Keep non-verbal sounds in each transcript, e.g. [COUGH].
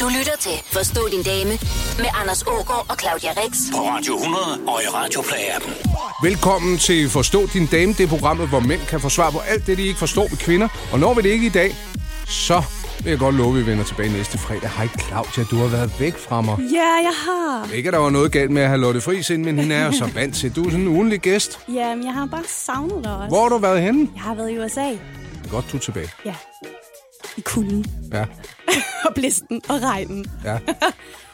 Du lytter til Forstå din dame med Anders Ågaard og Claudia Rex. På Radio 100 og i Radioplay-appen. Velkommen til Forstå din dame, det er programmet, hvor mænd kan få svar på alt det, de ikke forstår ved kvinder. Og når vi det ikke i dag, så vil jeg godt love, at vi vender tilbage næste fredag. Hej Claudia, du har været væk fra mig. Ja, jeg har. Ikke, at der var noget galt med at have Lotte Friis ind, men hende er jo så vant til. Du er sådan en ugenlig gæst. Ja, men jeg har bare savnet dig også. Hvor har du været henne? Jeg har været i USA. Godt, du er tilbage. Ja. I kulden. Ja, [LAUGHS] og blisten og regnen. ja. [LAUGHS]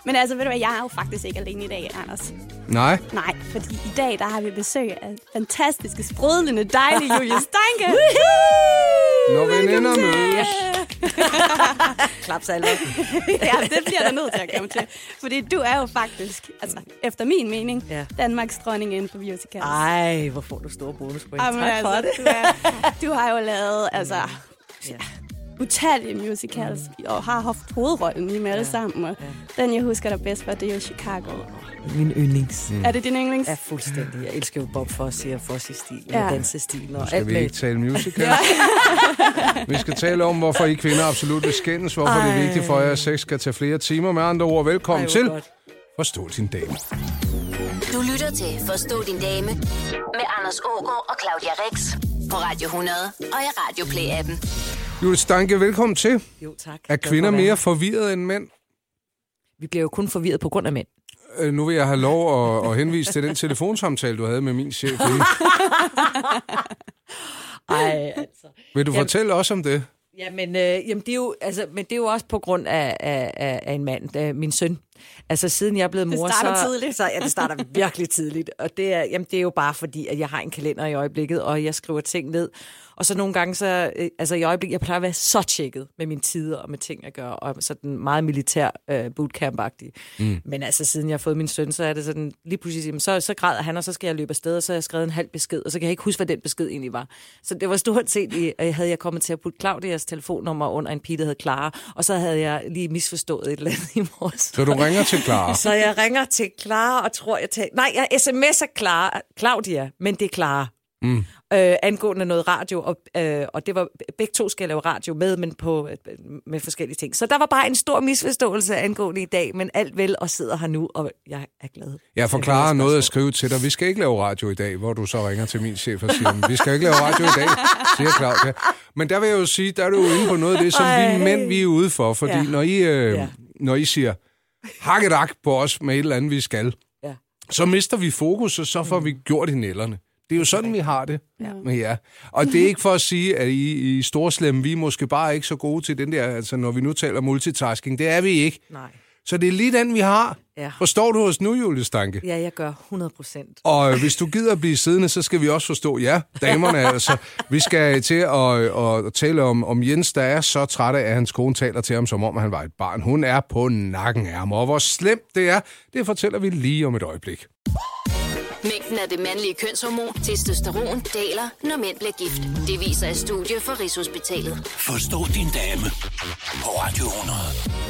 Men altså, ved du hvad, jeg er jo faktisk ikke alene i dag, Anders. Nej, Nej, fordi i dag, der har vi besøg af fantastiske, sprudlende, dejlige [LAUGHS] Julie Steinke. når veninder mødes. Klapsalver. ja, det bliver der nødt til at komme til. Fordi du er jo faktisk, altså efter min mening, Ja. Danmarks dronning inden for musicals. Ej, hvor får du store bonuspoint. Jamen, tak for altså, det. Du, er, du har jo lavet, altså, Ja. Utallige musicals, og har haft hovedrollen i dem alle sammen. Og den, jeg husker der bedst, var det er jo Chicago. Min yndlings. Mm. Er det din yndlings? Ja, fuldstændig. Jeg elsker jo Bob Fosse og Fosse-stil Ja. og dansestil og Skal alt vi ikke tale musical? [LAUGHS] vi skal tale om, hvorfor I kvinder absolut vil skændes, hvorfor det er Ej. vigtigt for jer, at sex skal tage flere timer. Med andre ord, velkommen Ej, til godt. Forstå din dame. Du lytter til Forstå din dame med Anders Ågaard og Claudia Rex. På Radio 100 og i Radioplay-appen. Julie Stanke, velkommen til. Jo, tak. Er kvinder mere her. forvirret end mænd? Vi bliver jo kun forvirret på grund af mænd. Øh, Nu vil jeg have lov at, at henvise til den telefonsamtale, du havde med min chef. [LAUGHS] Ej, altså. Vil du Jamen- fortælle os om det? Ja, men, øh, jamen, det er jo, altså, men det er jo også på grund af, af, af, af en mand, øh, min søn. Altså, siden jeg er blevet Det mor, starter så, tidligt. så... Ja, det starter virkelig tidligt. Og det er, jamen, det er jo bare fordi, at jeg har en kalender i øjeblikket, og jeg skriver ting ned. Og så nogle gange, så, øh, altså i øjeblikket, jeg plejer at være så tjekket med mine tider og med ting, jeg gør, og sådan meget militær øh, bootcamp-agtig. Mm. Men altså, siden jeg har fået min søn, så er det sådan, lige pludselig, jamen, så, så græder han, og så skal jeg løbe afsted, og så har jeg skrevet en halv besked, og så kan jeg ikke huske, hvad den besked egentlig var. Så det var stort set, i, øh, havde jeg kommet til at putte Claudias telefonnummer under en pige, der hed Clara, og så havde jeg lige misforstået et eller andet i morges. Så du ringer til Clara. Så jeg ringer til Clara og tror, jeg tager... Nej, jeg sms'er Clara, Claudia, men det er Clara. Mm. Øh, angående noget radio, og, øh, og det var begge to skal lave radio med, men på, øh, med forskellige ting. Så der var bare en stor misforståelse angående i dag, men alt vel og sidder her nu, og jeg er glad. Jeg forklarer noget at skrive til dig. Vi skal ikke lave radio i dag, hvor du så ringer til min chef og siger, vi skal ikke lave radio i dag, siger Claudia. Men der vil jeg jo sige, der er du jo inde på noget af det, som Ej. vi mænd vi er ude for. Fordi Ja. når, I, øh, Ja. når I siger, hakkedak på os med et eller andet, vi skal, Ja. så mister vi fokus, og så får vi gjort i nælderne. Det er jo sådan, vi har det ja. med jer. Og det er ikke for at sige, at I, I storslemme, vi er måske bare ikke så gode til den der, altså når vi nu taler multitasking. Det er vi ikke. Nej. Så det er lige den, vi har. Ja. Forstår du os nu, Julie Stanke? Ja, jeg gør 100 procent. Og hvis du gider at blive siddende, så skal vi også forstå, ja, damerne [LAUGHS] altså. Vi skal til at, at, at tale om, om Jens, der er så træt af, at hans kone taler til ham, som om han var et barn. Hun er på nakken af ham, og hvor slemt det er, det fortæller vi lige om et øjeblik. Mængden af det mandlige kønshormon, testosteron, daler, når mænd bliver gift. Det viser et studie fra Rigshospitalet. Forstå din dame. På Radio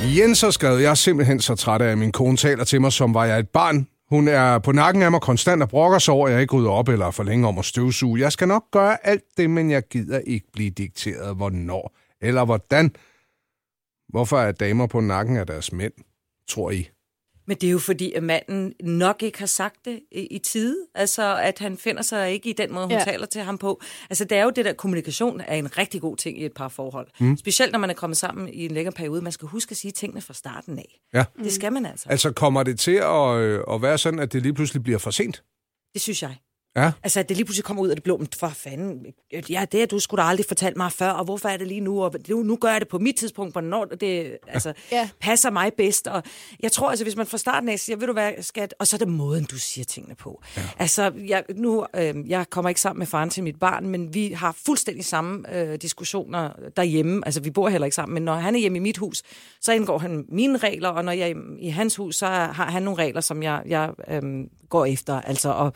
100. Jens har skrevet, jeg er simpelthen så træt af, at min kone taler til mig, som var jeg et barn. Hun er på nakken af mig konstant og brokker sig over, at jeg ikke rydder op eller er for længe om at støvsuge. Jeg skal nok gøre alt det, men jeg gider ikke blive dikteret, hvornår eller hvordan. Hvorfor er damer på nakken af deres mænd, tror I? Men det er jo fordi, at manden nok ikke har sagt det i, i tide. Altså, at han finder sig ikke i den måde, hun Ja. taler til ham på. Altså, det er jo det der, kommunikation er en rigtig god ting i et par forhold. Mm. Specielt når man er kommet sammen i en længere periode. Man skal huske at sige tingene fra starten af. Ja. Det skal man altså. Altså kommer det til at, øh, at være sådan, at det lige pludselig bliver for sent? Det synes jeg. Ja. Altså, at det lige pludselig kommer ud af det blå, men for fanden, ja, det har du skulle da aldrig fortalt mig før, og hvorfor er det lige nu, og nu, nu gør jeg det på mit tidspunkt, hvornår det altså, Ja. passer mig bedst, og jeg tror, altså, hvis man fra starten af siger, ved du hvad, skat, og så er det måden, du siger tingene på. Ja. Altså, jeg, nu, øh, jeg kommer ikke sammen med faren til mit barn, men vi har fuldstændig samme øh, diskussioner derhjemme, altså, vi bor heller ikke sammen, men når han er hjemme i mit hus, så indgår han mine regler, og når jeg er i hans hus, så har han nogle regler, som jeg, jeg øh, går efter, altså, og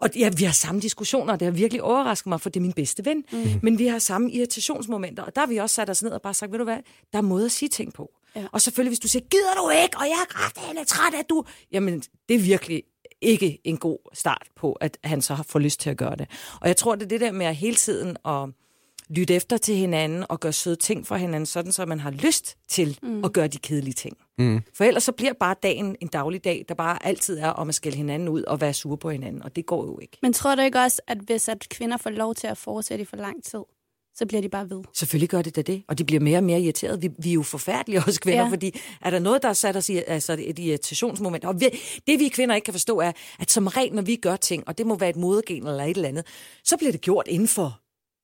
og ja, vi har samme diskussioner, og det har virkelig overrasket mig, for det er min bedste ven. Mm. Men vi har samme irritationsmomenter, og der har vi også sat os ned og bare sagt, ved du hvad, der er måde at sige ting på. Ja. Og selvfølgelig, hvis du siger, gider du ikke, og jeg er kraftedeme træt af du... Jamen, det er virkelig ikke en god start på, at han så har fået lyst til at gøre det. Og jeg tror, det er det der med at hele tiden at lytte efter til hinanden og gøre søde ting for hinanden, sådan så man har lyst til mm. at gøre de kedelige ting. Mm. For ellers så bliver bare dagen en daglig dag, der bare altid er om at skælde hinanden ud og være sure på hinanden, og det går jo ikke. Men tror du ikke også, at hvis at kvinder får lov til at fortsætte i for lang tid, så bliver de bare ved? Selvfølgelig gør det da det, og de bliver mere og mere irriteret. Vi, vi er jo forfærdelige også kvinder, ja. Fordi er der noget, der er sat os i altså et irritationsmoment, og vi, det vi kvinder ikke kan forstå er, at som regel, når vi gør ting, og det må være et modegen eller et eller andet, så bliver det gjort inden for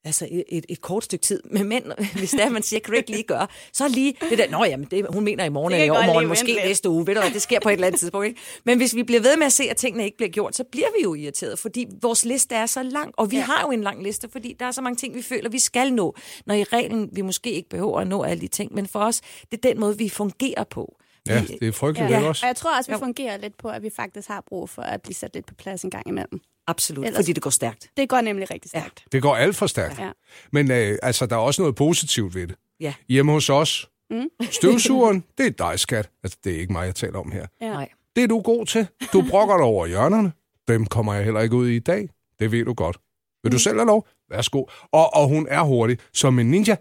altså et, et, et kort stykke tid. Men mænd, [LAUGHS] hvis det er, man siger, kan ikke lige gøre, så lige det der, nå jamen, det, hun mener i morgen eller i overmorgen, måske lidt. næste uge, ved du hvad, det sker på et eller andet tidspunkt. Ikke? Men hvis vi bliver ved med at se, at tingene ikke bliver gjort, så bliver vi jo irriteret, fordi vores liste er så lang, og vi ja. har jo en lang liste, fordi der er så mange ting, vi føler, vi skal nå, når i reglen vi måske ikke behøver at nå alle de ting, men for os, det er den måde, vi fungerer på. Ja, det er frygteligt Ja. ja. Og også. jeg tror også, vi fungerer lidt på, at vi faktisk har brug for at blive sat lidt på plads en gang imellem. Absolut, Ellers- fordi det går stærkt. Det går nemlig rigtig stærkt. Det går alt for stærkt. Ja. Men øh, altså, der er også noget positivt ved det. Ja. Hjemme hos os, Mm. støvsugeren, [LAUGHS] det er dig, skat. Altså, det er ikke mig, jeg taler om her. Ja. Nej. Det er du god til. Du brokker dig over hjørnerne. Dem kommer jeg heller ikke ud i i dag. Det ved du godt. Vil Mm. du selv have lov? Værsgo. Og, og hun er hurtig, som en ninja.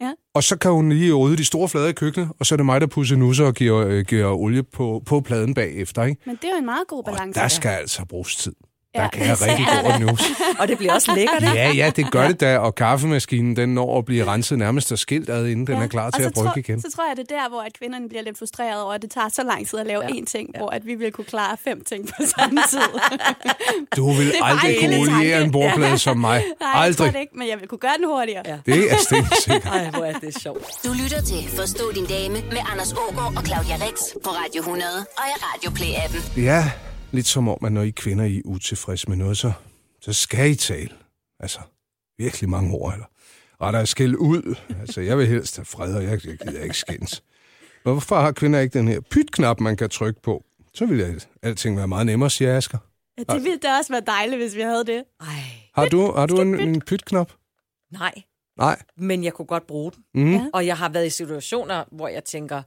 Ja. Og så kan hun lige rydde de store flader i køkkenet, og så er det mig, der pusser nusser og giver, øh, giver olie på, på pladen bagefter. Ikke? Men det er jo en meget god Og balance. der skal altså bruges tid. Der Ja, kan jeg [LAUGHS] rigtig er gå og det bliver også lækkert, ikke? Ja, ja, det gør det da, og kaffemaskinen, den når at blive renset nærmest af skilt ad, inden den er klar Og til at brygge igen. Så tror jeg, det er der, hvor at kvinderne bliver lidt frustreret over, at det tager så lang tid at lave Ja. én ting, hvor at vi vil kunne klare fem ting på samme tid. [LAUGHS] Du vil er bare aldrig kunne oliere en bordplade som mig. [LAUGHS] Nej, jeg tror Aldrig. det ikke, men jeg vil kunne gøre den hurtigere. Ja. Det er stensikkert. Ej, hvor er det sjovt. Du lytter til Forstå din dame med Anders Ågaard og Claudia Rex på Radio 100 og i Radio Play-appen. Ja, lidt som om, at når I kvinder I er utilfredse med noget, så, så skal I tale. Altså, virkelig mange ord, eller rettere skæld ud. Altså, jeg vil helst have fred, og jeg, jeg gider ikke skændes. Hvorfor har kvinder ikke den her pytknap, man kan trykke på? Så ville alting være meget nemmere, siger Asger. Ja, det ville da også være dejligt, hvis vi havde det. Ej, Har du, har du en, en pytknap? nej. Nej. Men jeg kunne godt bruge den. Mm. Ja. Og jeg har været i situationer, hvor jeg tænker,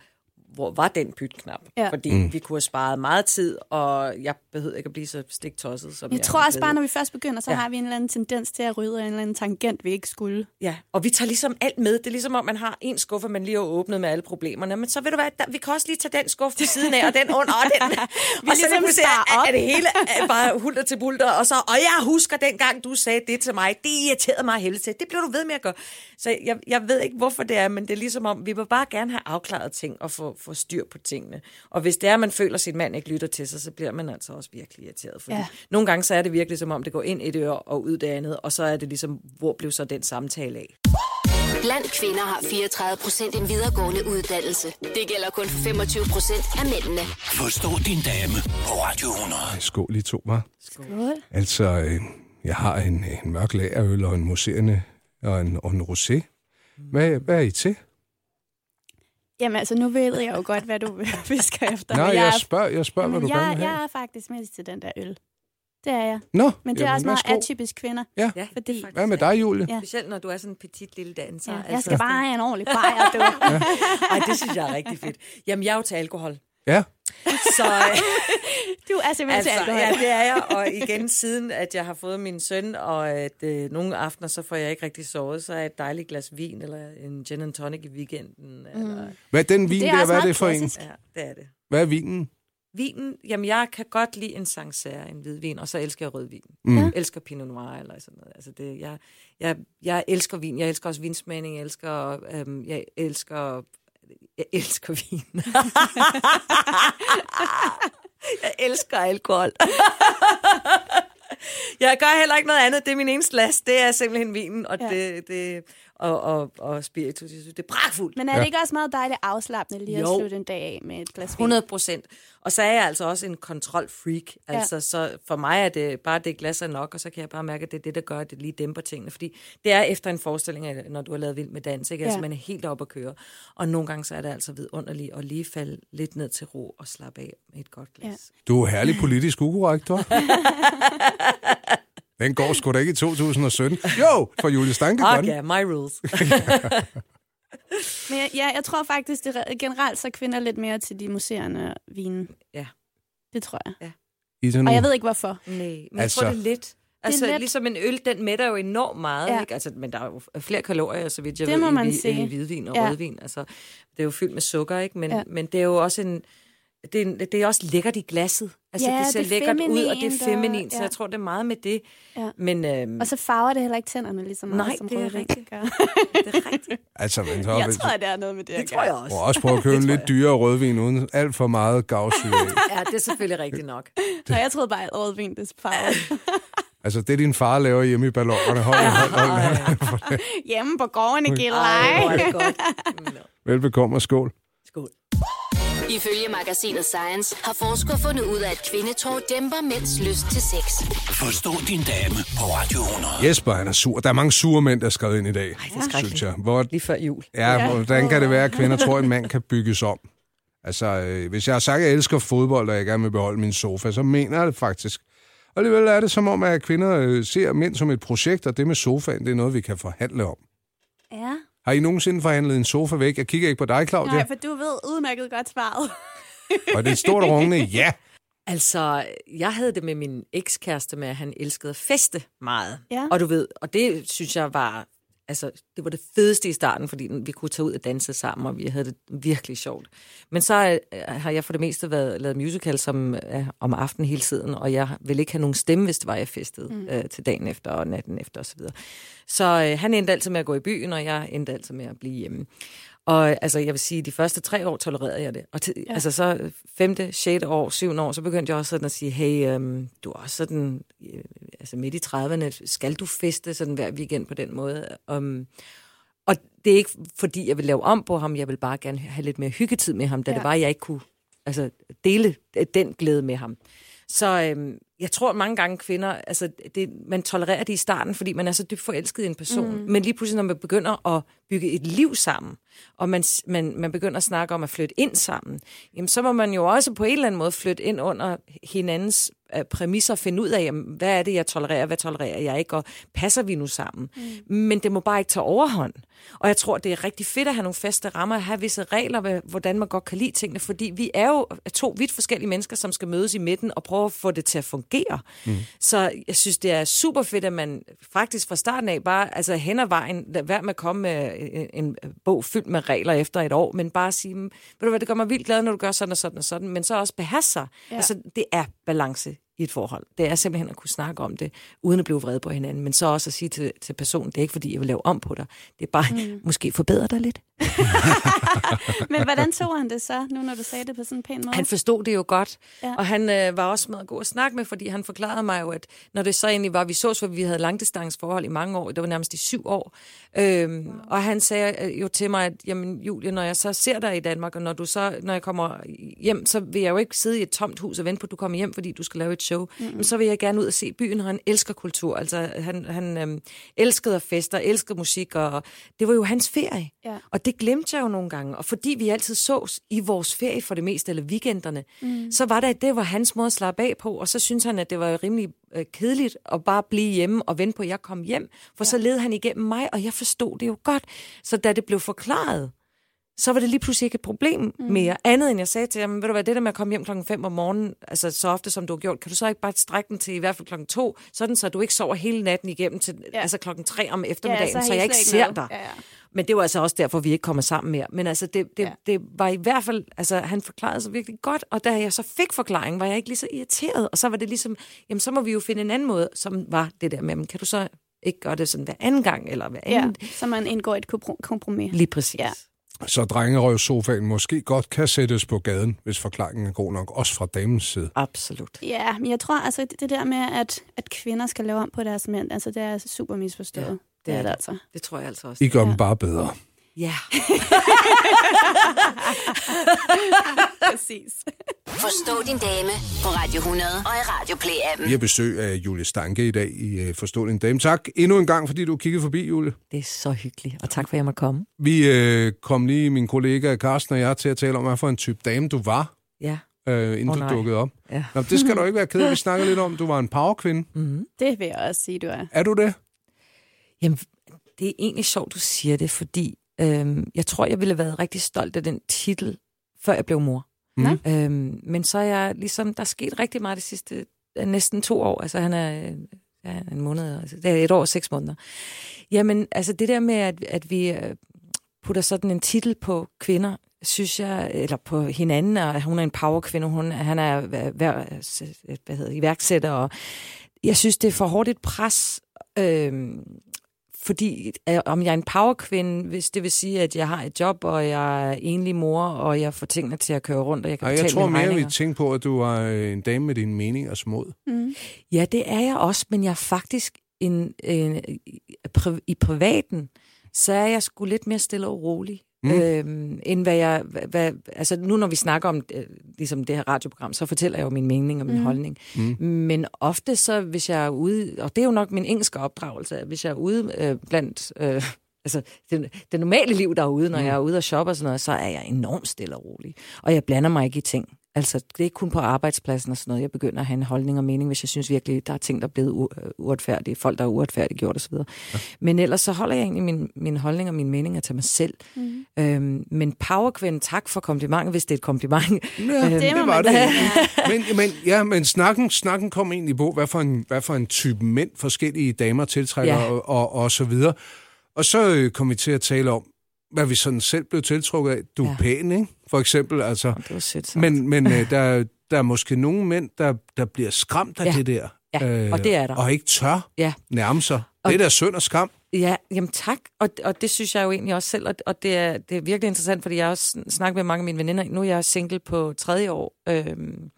hvor var den pytknap? Ja. Fordi mm. vi kunne have sparet meget tid, og jeg behøvede ikke at blive så stiktosset, som jeg, Jeg tror også bare, når vi først begynder, så Ja. har vi en eller anden tendens til at rydde af en eller anden tangent, vi ikke skulle. Ja, og vi tager ligesom alt med. Det er ligesom om, man har en skuffe, man lige har åbnet med alle problemerne. Men så ved du hvad, der, vi kan også lige tage den skuffe til siden af, og den under, og den. [LAUGHS] og så ligesom sparer er, er, det hele er bare hulter til bulter. Og, så, og jeg husker dengang, du sagde det til mig. Det irriterede mig helvede til. Det blev du ved med at gøre. Så jeg, jeg ved ikke, hvorfor det er, men det er ligesom om, vi vil bare gerne have afklaret ting og få, få styr på tingene. Og hvis det er, at man føler, at sin mand ikke lytter til sig, så bliver man altså også virkelig irriteret. Fordi Ja. nogle gange så er det virkelig som om, det går ind i et øre og ud det andet, og så er det ligesom, hvor blev så den samtale af? Blandt kvinder har 34 procent en videregående uddannelse. Det gælder kun for 25 procent af mændene. Forstå din dame på Radio 100. Skål, I to, var. Skål. Altså, øh, jeg har en, en mørk lagerøl og en mousserende og en, og en rosé. Hvad, hvad er I til? Jamen altså, nu ved jeg jo godt, hvad du [LAUGHS] fisker efter. Nej, jeg er- spørger, jeg spørger hvad men du jeg, gerne vil have. jeg er faktisk mest til den der øl. Det er jeg. Nå, Men det er jamen, også meget værsgo. atypisk kvinder. Ja. Ja, Fordi- faktisk Hvad med dig, Julie? Ja. Specielt når du er sådan en petit lille danser. Ja, jeg skal bare have en ordentlig bajer, du. Ej, det synes jeg er rigtig fedt. Jamen, jeg er jo til alkohol. Ja. Så øh, [LAUGHS] Du er simpelthen altså, til alkohol. ja, det er jeg. [LAUGHS] Og igen, siden at jeg har fået min søn, og at øh, nogle aftener, så får jeg ikke rigtig sovet, så er et dejligt glas vin, eller en gin and tonic i weekenden. Mm. Eller, Hvad er den vin Det er der? Hvad er det for en? klassisk. ja, det er det. Hvad er vinen? Vinen, jamen jeg kan godt lide en Sancerre, en hvidvin, og så elsker jeg rødvin. Mm. Jeg elsker Pinot Noir eller sådan noget. Altså det, jeg, jeg, jeg elsker vin. Jeg elsker også vinsmagning. Jeg elsker, øhm, jeg elsker, jeg elsker vin. [LAUGHS] jeg elsker alkohol. [LAUGHS] jeg gør heller ikke noget andet. Det er min eneste last. Det er simpelthen vinen, og, Ja. det, det, og, og, og spiritus. Jeg synes, det er pragtfuldt. Men er det ikke også meget dejligt afslappende lige at Jo. slutte en dag af med et glas vin? 100 procent. Og så er jeg altså også en kontrolfreak. Altså, så for mig er det bare det glas er nok, og så kan jeg bare mærke, at det er det, der gør, at det lige dæmper tingene. Fordi det er efter en forestilling, af- når du har lavet vild med dans, ikke? Altså, Ja. man er helt oppe at køre. Og nogle gange så er det altså vidunderligt at lige falde lidt ned til ro og slappe af med et godt glas. Ja. Du er herlig politisk ukorrekt, du. [LAUGHS] Den går sgu da ikke i 2017. Jo, for Julie Stanke. Okay, my rules. [LAUGHS] Men jeg, ja, jeg tror faktisk, det er, generelt så er kvinder lidt mere til de museerne vine. Ja. Det tror jeg. I sådan Og jeg ved ikke, hvorfor. Nej, men Altså- jeg tror, det er lidt. Altså, let. ligesom en øl, den mætter jo enormt meget, Ja. ja. ikke? Altså, men der er jo flere kalorier, så vidt jeg Det ved, må i, man hvid- sige. i hvidvin og Ja. ja. rødvin. Altså, det er jo fyldt med sukker, ikke? Men, Ja. ja. men det er jo også en... Det er, det er også lækkert i glasset. Altså, Ja, det ser det er lækkert ud, og det er og- feminint, så ja. jeg tror, det er meget med det. Ja. Men øhm, Og så farver det heller ikke tænderne lige så meget, Nej, som det er rigtigt. gør. [LAUGHS] det er rigtigt. Altså, men så Jeg tror, det er noget med det, Det tror jeg også. må også prøve at købe [LAUGHS] en lidt dyrere rødvin uden alt for meget gavsyre. Ja, det er selvfølgelig rigtigt nok. [LAUGHS] Nå, jeg troede bare, at rødvin det er farvet. Altså, det din far laver hjemme i ballonerne. Hold, hold, hold. Hjemme på gården i Ej, Gilleleje. Nå. Velbekomme og skål. Ifølge magasinet Science har forskere fundet ud af, at kvindetår dæmper mænds lyst til sex. Forstå din dame på Radio 100. Jesper, han er sur. Der er mange sure mænd, der er skrevet ind i dag, Ej, det er synes jeg. Hvor, Lige før jul. ja, hvordan kan det være, at kvinder tror, at en mand kan bygges om? Altså, øh, hvis jeg har sagt, at jeg elsker fodbold, og jeg gerne vil beholde min sofa, så mener jeg det faktisk. Og alligevel er det som om, at kvinder øh, ser mænd som et projekt, og det med sofaen, det er noget, vi kan forhandle om. Ja. Har I nogensinde forhandlet en sofa væk? Jeg kigger ikke på dig, Claudia. Nej, for du ved udmærket godt svaret. Og det er et stort rungende ja. [LAUGHS] Altså, jeg havde det med min ekskæreste med, at han elskede at feste meget. Ja. Og du ved, og det synes jeg var, altså, det var det fedeste i starten, fordi vi kunne tage ud og danse sammen, og vi havde det virkelig sjovt. Men så øh, har jeg for det meste været, lavet musical som, øh, om aftenen hele tiden, og jeg ville ikke have nogen stemme, hvis det var, jeg festede mm. øh, til dagen efter og natten efter osv. Så, videre. så øh, han endte altid med at gå i byen, og jeg endte altid med at blive hjemme. Og altså, jeg vil sige, de første tre år tolererede jeg det. Og til, ja. altså så femte, sjette år, syvende år, så begyndte jeg også sådan at sige, hey, øhm, du er også sådan, øh, altså midt i 30'erne, skal du feste sådan hver weekend på den måde? Um, og det er ikke, fordi jeg vil lave om på ham, jeg vil bare gerne have lidt mere hyggetid med ham, da Ja. det var, jeg ikke kunne altså, dele øh, den glæde med ham. Så øhm, jeg tror at mange gange kvinder, altså det, man tolererer det i starten, fordi man er så dybt forelsket i en person. Mm. Men lige pludselig, når man begynder at bygge et liv sammen, og man, man, man begynder at snakke om at flytte ind sammen, jamen så må man jo også på en eller anden måde flytte ind under hinandens præmisser og finde ud af, jamen, hvad er det, jeg tolererer, hvad tolererer jeg ikke, og passer vi nu sammen? Mm. Men det må bare ikke tage overhånd. Og jeg tror, det er rigtig fedt at have nogle faste rammer, at have visse regler, hvad- hvordan man godt kan lide tingene, fordi vi er jo to vidt forskellige mennesker, som skal mødes i midten og prøve at få det til at fungere. Mm. Så jeg synes, det er super fedt, at man faktisk fra starten af bare, altså hen ad vejen, lad være med at komme med en, en bog fyldt med regler efter et år, men bare sige, "Mm, ved du hvad, det gør mig vildt glad, når du gør sådan og sådan og sådan, men så også beherske sig. Ja. Altså, det er balance i et forhold. Det er simpelthen at kunne snakke om det, uden at blive vred på hinanden, men så også at sige til, til personen, det er ikke fordi, jeg vil lave om på dig. Det er bare, mm. måske forbedre dig lidt. [LAUGHS] Men hvordan tog han det så, nu når du sagde det på sådan en pæn måde? Han forstod det jo godt, Ja. og han øh, var også med at gå og snakke med, fordi han forklarede mig jo, at når det så egentlig var, vi så, for vi havde langdistanceforhold i mange år, det var nærmest i syv år, øhm, og han sagde øh, jo til mig, at jamen Julie, når jeg så ser dig i Danmark, og når du så, når jeg kommer hjem, så vil jeg jo ikke sidde i et tomt hus og vente på, at du kommer hjem, fordi du skal lave et show. Mm. Men så vil jeg gerne ud og se byen, og han elsker kultur. Altså, han, han øhm, elskede at feste, og elskede musik, og det var jo hans ferie. Ja. Og det glemte jeg jo nogle gange. Og fordi vi altid sås i vores ferie for det meste, eller weekenderne, mm. så var det, at det var hans måde at slappe af på. Og så synes han, at det var rimelig øh, kedeligt at bare blive hjemme og vente på, at jeg kom hjem. For ja. så led han igennem mig, og jeg forstod det jo godt. Så da det blev forklaret, så var det lige pludselig ikke et problem mm. mere. Andet end jeg sagde til ham, ved du hvad, det der med at komme hjem klokken 5 om morgenen, altså så ofte som du har gjort, kan du så ikke bare strække den til i hvert fald klokken 2, sådan så du ikke sover hele natten igennem til Ja. altså klokken 3 om eftermiddagen, så har så I jeg ikke ser noget. dig. Ja, ja. Men det var altså også derfor, vi ikke kommer sammen mere. Men altså, det, det, Ja. ja. det var i hvert fald, altså han forklarede sig virkelig godt, og da jeg så fik forklaringen, var jeg ikke lige så irriteret, og så var det ligesom, jamen så må vi jo finde en anden måde, som var det der med, kan du så ikke gøre det sådan hver anden gang, eller hver Ja, anden? så man indgår et kompro- kompromis. Lige præcis. Ja. Så drengerøvsofaen måske godt kan sættes på gaden, hvis forklaringen er god nok, også fra damens side. Absolut. Ja, men jeg tror altså, det, der med, at, at kvinder skal lave om på deres mænd, altså det er super misforstået. Ja, det, det er det altså. Det tror jeg altså også. I gør Ja. dem bare bedre. Ja. [LAUGHS] Præcis. Forstå din dame på Radio 100 og i Radio Play-appen. Vi har besøg af Julie Stanke i dag i uh, Forstå din dame. Tak endnu en gang, fordi du kiggede forbi, Julie. Det er så hyggeligt, og tak for, at jeg måtte komme. Vi uh, kom lige, min kollega Carsten og jeg, til at tale om, hvad for en type dame du var, Ja. uh, inden Åh, du dukkede op. ja. Nå, det skal [LAUGHS] du ikke være ked af. Vi snakker lidt om, du var en powerkvinde. Mm-hmm. Det vil jeg også sige, du er. Er du det? Jamen, det er egentlig sjovt, du siger det, fordi øhm, jeg tror, jeg ville have været rigtig stolt af den titel, før jeg blev mor. Mm. Øhm, men så er jeg ligesom, der er sket rigtig meget de sidste øh, næsten to år. Altså han er øh, ja, en måned, altså, det er et år og seks måneder. Jamen, altså det der med, at, at vi øh, putter sådan en titel på kvinder, synes jeg, eller på hinanden, og hun er en powerkvinde, hun, han er hvad, hvad hedder, iværksætter, og jeg synes, det er for hårdt et pres, øh, fordi øh, om jeg er en powerkvinde, hvis det vil sige, at jeg har et job, og jeg er enlig mor, og jeg får tingene til at køre rundt, og jeg kan Ej, jeg tror mere, vi tænker på, at du er en dame med dine meninger små. Mm. Ja, det er jeg også, men jeg er faktisk en, en, pri- i privaten, så er jeg sgu lidt mere stille og rolig. Mm. Øhm, end hvad jeg... Hvad, altså nu når vi snakker om øh, ligesom det her radioprogram, så fortæller jeg jo min mening og min mm. holdning. Mm. Men ofte så, hvis jeg er ude... Og det er jo nok min engelske opdragelse, hvis jeg er ude øh, blandt... Øh, [LAUGHS] altså det, det normale liv derude, når mm. jeg er ude og shopper og sådan noget, så er jeg enormt stille og rolig. Og jeg blander mig ikke i ting. Altså, det er ikke kun på arbejdspladsen og sådan noget. Jeg begynder at have en holdning og mening, hvis jeg synes virkelig, der er ting, der er blevet øh, uretfærdige, folk, der er uretfærdige gjort osv. Ja. Men ellers så holder jeg egentlig min, min holdning og min mening til mig selv. Mm. Øhm, men powerkvind, tak for komplimentet, hvis det er et kompliment. [LAUGHS] Ja, Det det, må var det. [LAUGHS] men, men, ja, men snakken, snakken kom egentlig på, hvad for, en, hvad for en type mænd forskellige damer tiltrækker Ja. ja. og, og, og så videre. Og så øh, kom vi til at tale om, hvad vi sådan selv blev tiltrukket af. Du er Ja. pæn, ikke? For eksempel, altså. Det var sødt sagt. Men, men øh, der, der er måske nogle mænd, der, der bliver skræmt af Ja. det der. Ja, og det er der. Og ikke tør Ja. nærme sig. Og- Det er da synd og skam. Ja, jamen tak, og, og det synes jeg jo egentlig også selv, og, og det, er, det er virkelig interessant, fordi jeg har også sn- snakket med mange af mine veninder. Nu er jeg single på tredje år, øhm,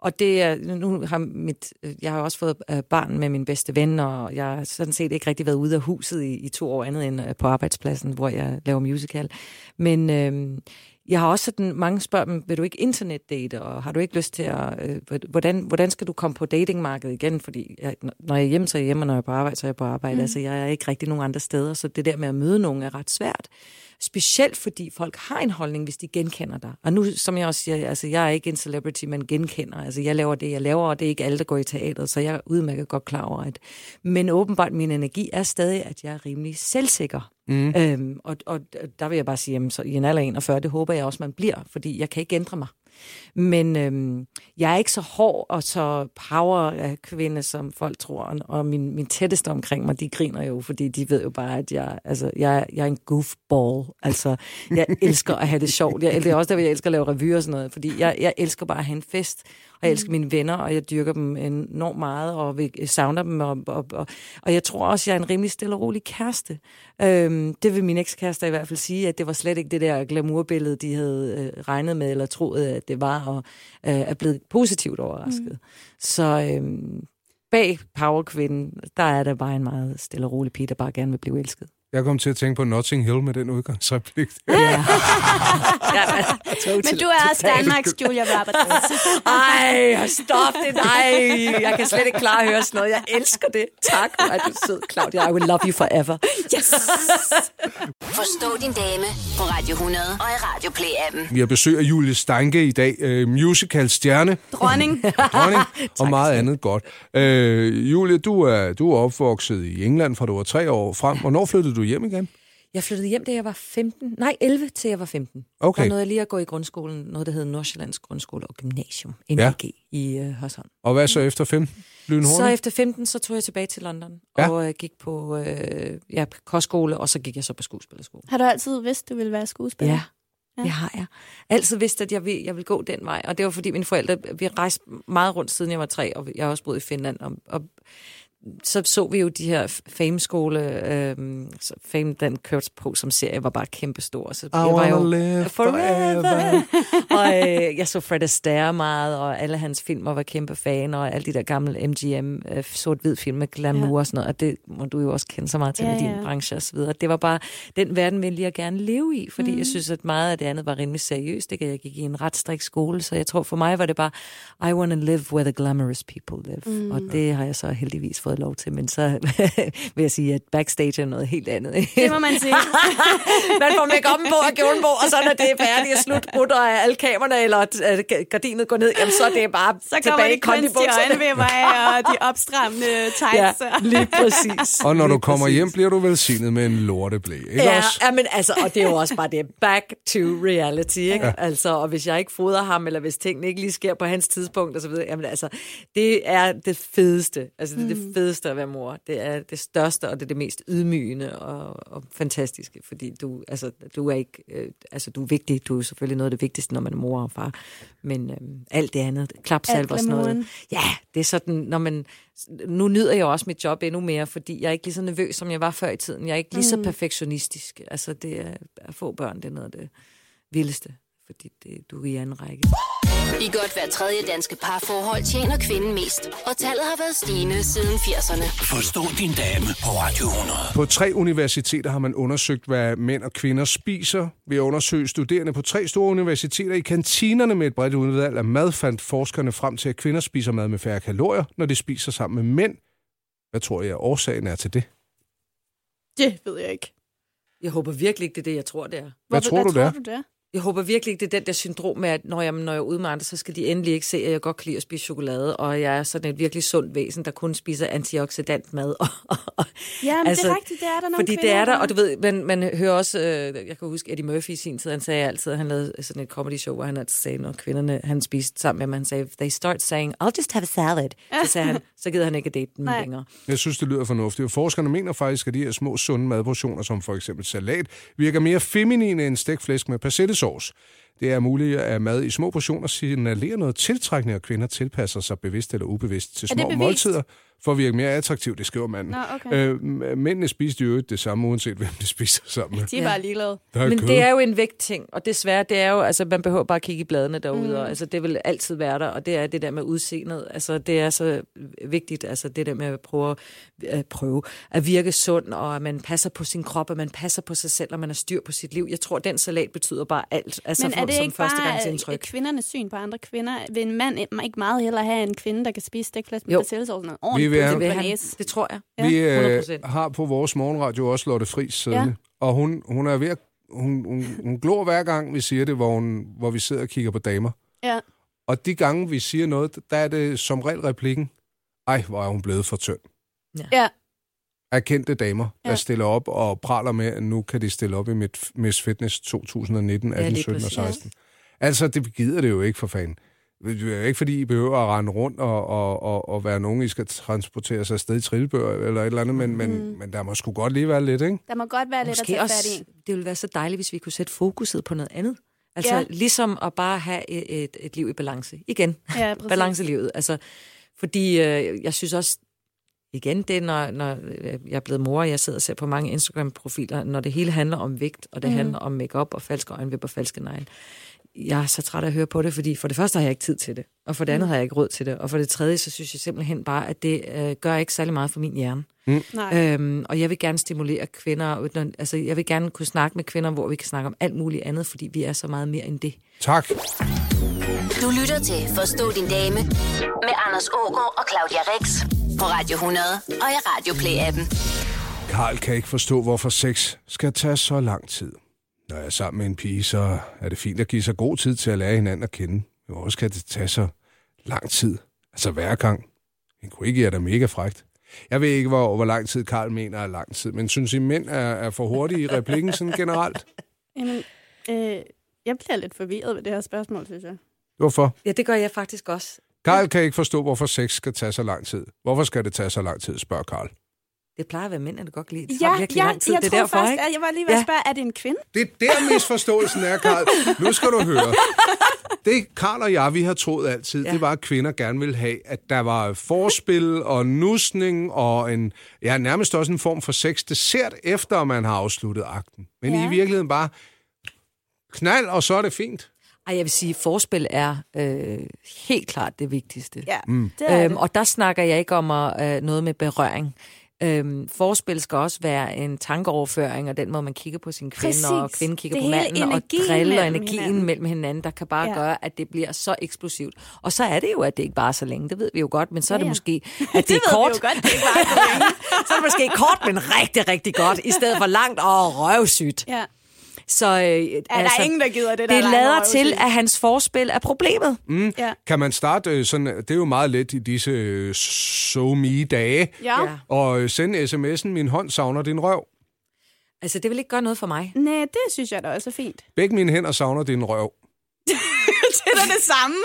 og det er, nu har mit, øh, jeg har også fået øh, barn med min bedste ven, og jeg har sådan set ikke rigtig været ude af huset i, i to år andet end øh, på arbejdspladsen, hvor jeg laver musical. Men øhm, jeg har også sådan, mange spørger dem, vil du ikke internetdate, og har du ikke lyst til at, øh, hvordan, hvordan skal du komme på datingmarkedet igen? Fordi jeg, når jeg er hjemme, så er jeg hjemme, og når jeg er på arbejde, så er jeg på arbejde. Mm. Altså, jeg er ikke rigtig nogen andre steder, så det der med at møde nogen er ret svært. Specielt fordi folk har en holdning, hvis de genkender dig. Og nu, som jeg også siger, altså, jeg er ikke en celebrity, man genkender. Altså, jeg laver det, jeg laver, og det er ikke alle, der går i teateret, så jeg er udmærket godt klar over det. Men åbenbart, min energi er stadig, at jeg er rimelig selvsikker. Mm. Øhm, og, og der vil jeg bare sige, jamen, så i en alder 41, det håber jeg også, man bliver, fordi jeg kan ikke ændre mig. Men øhm, jeg er ikke så hård og så power kvinde, som folk tror. Og- Og min, min tætteste omkring mig, de griner jo, fordi de ved jo bare, at jeg, altså, jeg, jeg er en goofball. Altså, jeg [LAUGHS] elsker at have det sjovt. Jeg, det er også der, jeg elsker at lave revyer og sådan noget, fordi jeg, jeg elsker bare at have en fest. Og jeg elsker mine venner, og jeg dyrker dem enormt meget, og vil savner dem. Og, og, og, og jeg tror også, jeg er en rimelig stille og rolig kæreste. Øhm, det vil min ekskæreste i hvert fald sige, at det var slet ikke det der glamourbillede, de havde øh, regnet med, eller troet, at det var, og øh, er blevet positivt overrasket. Mm. Så øhm, bag powerkvinden, der er der bare en meget stille og rolig pige, der bare gerne vil blive elsket. Jeg kom til at tænke på Notting Hill med den udgangsreplik. Ja, [LAUGHS] Men du er også Danmarks Julia Roberts. [LAUGHS] Ej, stop det, nej. Jeg kan slet ikke klare at høre sådan noget. Jeg elsker det. Tak, hvor er du sød, Claudia. I will love you forever. yes! Forstå din dame på Radio 100 og i Radio Play-appen. Vi har besøg af Julie Steinke i dag, øh, musical-stjerne, Dronning. [LAUGHS] dronning og meget andet godt. Øh, Julie, du er, du er opvokset i England fra du var tre år frem. Hvornår flyttede du hjem igen? Jeg flyttede hjem, da jeg var 15. Nej, 11 til jeg var 15. Okay. Der nåede jeg lige at gå i grundskolen, noget der hed Nordsjællands Grundskole og Gymnasium, NGG, Ja. i øh, Hørsholm. Og hvad så efter 15? Lynhurtigt? Så efter 15, så tog jeg tilbage til London, Ja. ja. og øh, gik på øh, ja, kostskole, og så gik jeg så på skuespillerskole. Har du altid vidst, du ville være skuespiller? Ja, ja, det har jeg. Altid vidst, at jeg vil, jeg vil gå den vej. Og det var fordi mine forældre, vi rejste meget rundt siden jeg var tre, og jeg har også boet i Finland. Og, og så så vi jo de her Fame-skole, øhm, så Fame, den kørte på som serie, var bare kæmpestor. Så I jeg var jo, live forever. forever. [LAUGHS] og øh, jeg så Fred Astaire meget, og alle hans filmer var kæmpe fan, og alle de der gamle MGM øh, sort-hvid film med glamour Ja. og sådan noget, og det må du jo også kende så meget til Ja, ja, med din ja. branche og så videre. Det var bare, den verden ville jeg gerne leve i, fordi mm. jeg synes, at meget af det andet var rimelig seriøst. Det jeg gik i en ret strik skole, så jeg tror for mig var det bare, I want to live where the glamorous people live. Mm. Og det har jeg så heldigvis fået lov til, men så [LAUGHS] vil jeg sige, at backstage er noget helt andet. Det må man sige. [LAUGHS] Man får make på og kjolen på, og så når det er færdigt og slut, brutter alle kamerne, eller øh, gardinet går ned, jamen, så er det bare Så kommer tilbage de i kondibukserne. øjenvipper af, [LAUGHS] og de opstrammende tights. Ja, lige præcis. Og når lige du kommer præcis. hjem, bliver du velsignet med en lorteblæ, ikke Ja, også? ja, men altså, og det er jo også bare det, back to reality, ikke? Ja. Altså, og hvis jeg ikke fodrer ham, eller hvis tingene ikke lige sker på hans tidspunkt, og så videre, jamen altså, det er det fedeste. Altså, det er det fedeste at være mor. Det er det største, og det er det mest ydmygende og, og fantastiske, fordi du, altså, du er ikke, øh, altså, du er vigtig. Du er selvfølgelig noget af det vigtigste, når man er mor og far. Men øh, alt det andet, klapsalver og sådan noget. Ja, det er sådan, når man... Nu nyder jeg også mit job endnu mere, fordi jeg er ikke lige så nervøs, som jeg var før i tiden. Jeg er ikke lige så perfektionistisk. Altså, det er, at få børn, det er noget af det vildeste, fordi det, du er i anden række. I godt hver tredje danske parforhold tjener kvinden mest. Og tallet har været stigende siden 80'erne. Forstå din dame på Radio 100. På tre universiteter har man undersøgt, hvad mænd og kvinder spiser. Ved at undersøge studerende på tre store universiteter i kantinerne med et bredt udvalg af mad, fandt forskerne frem til, at kvinder spiser mad med færre kalorier, når de spiser sammen med mænd. Hvad tror jeg, årsagen er til det? Det ved jeg ikke. Jeg håber virkelig ikke, det er det, jeg tror, det er. Hvad tror du, det er? tror du, det er? Jeg håber virkelig ikke, det er den der syndrom med, at når jeg, når jeg er ude med andre, så skal de endelig ikke se, at jeg godt kan lide at spise chokolade, og jeg er sådan et virkelig sundt væsen, der kun spiser antioxidant mad. [LAUGHS] Ja, men altså, det er rigtigt, det er der nogle Fordi det kvinder, er der, og du ved, man, man hører også, øh, jeg kan huske Eddie Murphy i sin tid, han sagde altid, han lavede sådan et comedy show, hvor han altid sagde, når kvinderne, han spiste sammen med dem, han sagde, they start saying, I'll just have a salad. Så sagde han, [LAUGHS] så gider han ikke at date dem Nej. længere. Jeg synes, det lyder fornuftigt. Og forskerne mener faktisk, at de her små, sunde madportioner, som for eksempel salat, virker mere feminine end stegt flæsk med Source. Det er muligt, at mad i små portioner signalerer noget tiltrækning, og kvinder tilpasser sig bevidst eller ubevidst til små måltider for at virke mere attraktivt, det skriver manden. Nå, okay. øh, mændene spiser jo det samme, uanset hvem de spiser sammen med. De er bare ligeglade. Der er Men kød. det er jo en vægtting, og desværre, det er jo, altså man behøver bare at kigge i bladene derude, mm. og altså det vil altid være der, og det er det der med udseendet, altså det er så vigtigt, altså det der med at prøve, at prøve at virke sund, og at man passer på sin krop, og man passer på sig selv, og man har styr på sit liv. Jeg tror, den salat betyder bare alt, altså Men er det som ikke bare førstegangsindtryk. øh, kvindernes syn på andre kvinder? Vil en mand ikke meget hellere have en kvinde, der kan spise stikflæsk med Jo. persillesauce? Noget Vi ordentligt vil have- Det, vil han, det tror jeg. Vi øh, 100%. har på vores morgenradio også Lotte Friis siddende, ja. og hun, hun er ved at, hun, hun, hun glor hver gang, vi siger det, hvor, hun, hvor vi sidder og kigger på damer. Ja. Og de gange, vi siger noget, der er det som regel replikken, ej, hvor er hun blevet for tynd. Ja. Af kendte damer, der Ja. stiller op og praler med, at nu kan de stille op i mit Miss Fitness 2019, 18, lige 17 og præcis. 16. Altså, det gider det jo ikke for fanden. Det er ikke, fordi I behøver at rende rundt og, og, og, og være nogen, I skal transportere sig afsted i trillebør eller et eller andet, men, men, Mm. men der må sgu godt lige være lidt, ikke? Der må godt være lidt at Måske tage fat i. det ville være så dejligt, hvis vi kunne sætte fokuset på noget andet. Altså Ja. ja. ligesom at bare have et, et, et liv i balance. Igen, Ja, [LAUGHS] balancelivet. Altså, fordi øh, jeg synes også, igen, det er, når, når øh, jeg er blevet mor, og jeg sidder og ser på mange Instagram-profiler, når det hele handler om vægt, og det mm. handler om makeup og falske øjenvipper og falske negle. Jeg er så træt af at høre på det, fordi for det første har jeg ikke tid til det, og for det andet har jeg ikke råd til det, og for det tredje, så synes jeg simpelthen bare, at det øh, gør ikke særlig meget for min hjerne. Nej. Øhm, og jeg vil gerne stimulere kvinder, når- altså jeg vil gerne kunne snakke med kvinder, hvor vi kan snakke om alt muligt andet, fordi vi er så meget mere end det. Tak. Du lytter til Forstå din dame med Anders Ågaard og Claudia Rex på Radio 100 og i Radio Play-appen. Karl kan ikke forstå, hvorfor sex skal tage så lang tid. Når jeg er sammen med en pige, så er det fint at give sig god tid til at lære hinanden at kende. Men hvorfor skal det tage så lang tid? Altså hver gang. En kollega er da mega frægt. Jeg ved ikke, hvor, hvor lang tid Karl mener er lang tid, men synes I, mænd er, er for hurtige i replikken sådan generelt? Jamen, øh, jeg bliver lidt forvirret ved det her spørgsmål, synes jeg. Hvorfor? Ja, det gør jeg faktisk også. Karl kan ikke forstå, hvorfor sex skal tage så lang tid. Hvorfor skal det tage så lang tid, spørger Karl. Det plejer at være mænd, der godt lide. Det Ja, virkelig ja, lang tid. jeg det er derfor, først, ikke? at jeg var lige ved at Ja. spørge, er det en kvinde? Det er der misforståelsen er, Karl. Nu skal du høre. Det Karl og jeg, vi har troet altid, ja. Ja. det var, at kvinder gerne ville have, at der var forspil og nusning og en, ja, nærmest også en form for sex dessert, efter man har afsluttet akten. Men ja. Ja. i virkeligheden bare knald, og så er det fint. Ej, jeg vil sige, forspil er øh, helt klart det vigtigste. Ja, mm. det er Øhm, det. og der snakker jeg ikke om at, øh, noget med berøring. Øhm, forspil skal også være en tankeoverføring, og den måde, man kigger på sin kvinde, Præcis. og kvinden kigger Det på manden, og driller mellem energien hinanden. mellem hinanden, der kan bare Ja. gøre, at det bliver så eksplosivt. Og så er det jo, at det ikke bare er så længe, det ved vi jo godt, men så er det ja. måske, [LAUGHS] at det, det er kort. vi jo godt, det er ikke bare så [LAUGHS] længe. så er det måske kort, men rigtig, rigtig godt, i stedet for langt og røvsygt. Ja. Så øh, Er altså, der ingen, der gider det der? det lader til, at hans forspil er problemet. Mm. Ja. Kan man starte øh, sådan, det er jo meget let i disse øh, so me dage, Ja. Ja. ja. og øh, sende sms'en, min hånd savner din røv. Altså, det vil ikke gøre noget for mig. Nej, det synes jeg da også er fint. Begge mine hænder savner din røv. [LAUGHS] det er da det samme.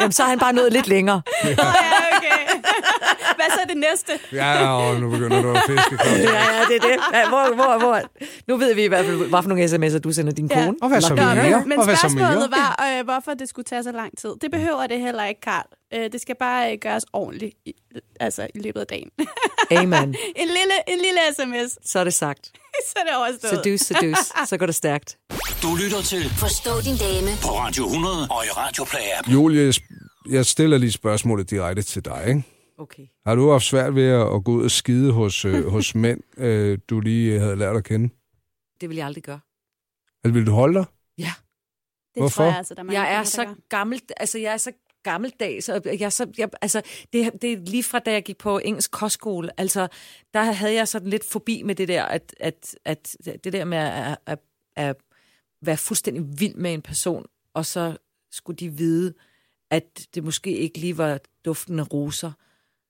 Jamen, så er han bare nået lidt længere. [LAUGHS] ja, okay. [LAUGHS] Hvad så er det næste? Ja, og nu begynder du at fiske. [LAUGHS] Ja, ja, det er det. Ja, Hvor, hvor, hvor? Nu ved vi i hvert fald, hvad for nogle sms'er du sender din Ja. kone. Og hvad så mere? Nå, men, men spørgsmålet var, øh, hvorfor det skulle tage så lang tid. Det behøver det heller ikke, Karl. Øh, det skal bare øh, gøres ordentligt i, altså, i løbet af dagen. Amen. [LAUGHS] en, lille, en lille sms, Så er det sagt. så er det overstået. Seduce, seduce. Så går det stærkt. Du lytter til Forstå din dame på Radio 100 og i Radioplay-appen. Julie, jeg stiller lige spørgsmålet direkte til dig. Ikke? Okay. Har du haft svært ved at at gå ud og skide hos, øh, [LAUGHS] hos mænd, øh, du lige havde lært at kende? Det vil jeg aldrig gøre. Eller vil du holde dig? Ja. det Hvorfor? tror jeg altså, der er Jeg er så gør. gammel, altså jeg er så gammeldags, og jeg så, jeg, altså, det, det er lige fra da jeg gik på engelsk kostskole, altså, der havde jeg sådan lidt forbi med det der, at, at, at det der med at, at, at være fuldstændig vild med en person, og så skulle de vide, at det måske ikke lige var duften af roser.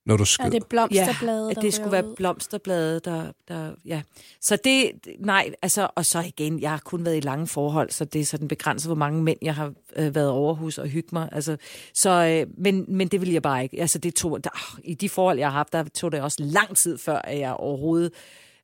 Når du Ja, skid? det er blomsterblade, at der det skulle være ud. blomsterblade, der, der, ja. Så det, nej, altså, og så igen, jeg har kun været i lange forhold, så det er sådan begrænset, hvor mange mænd, jeg har øh, været over hos og hygge mig. Altså, så, øh, men, men det vil jeg bare ikke. Altså, det tog, der, I de forhold, jeg har haft, der tog det også lang tid før, at jeg overhovedet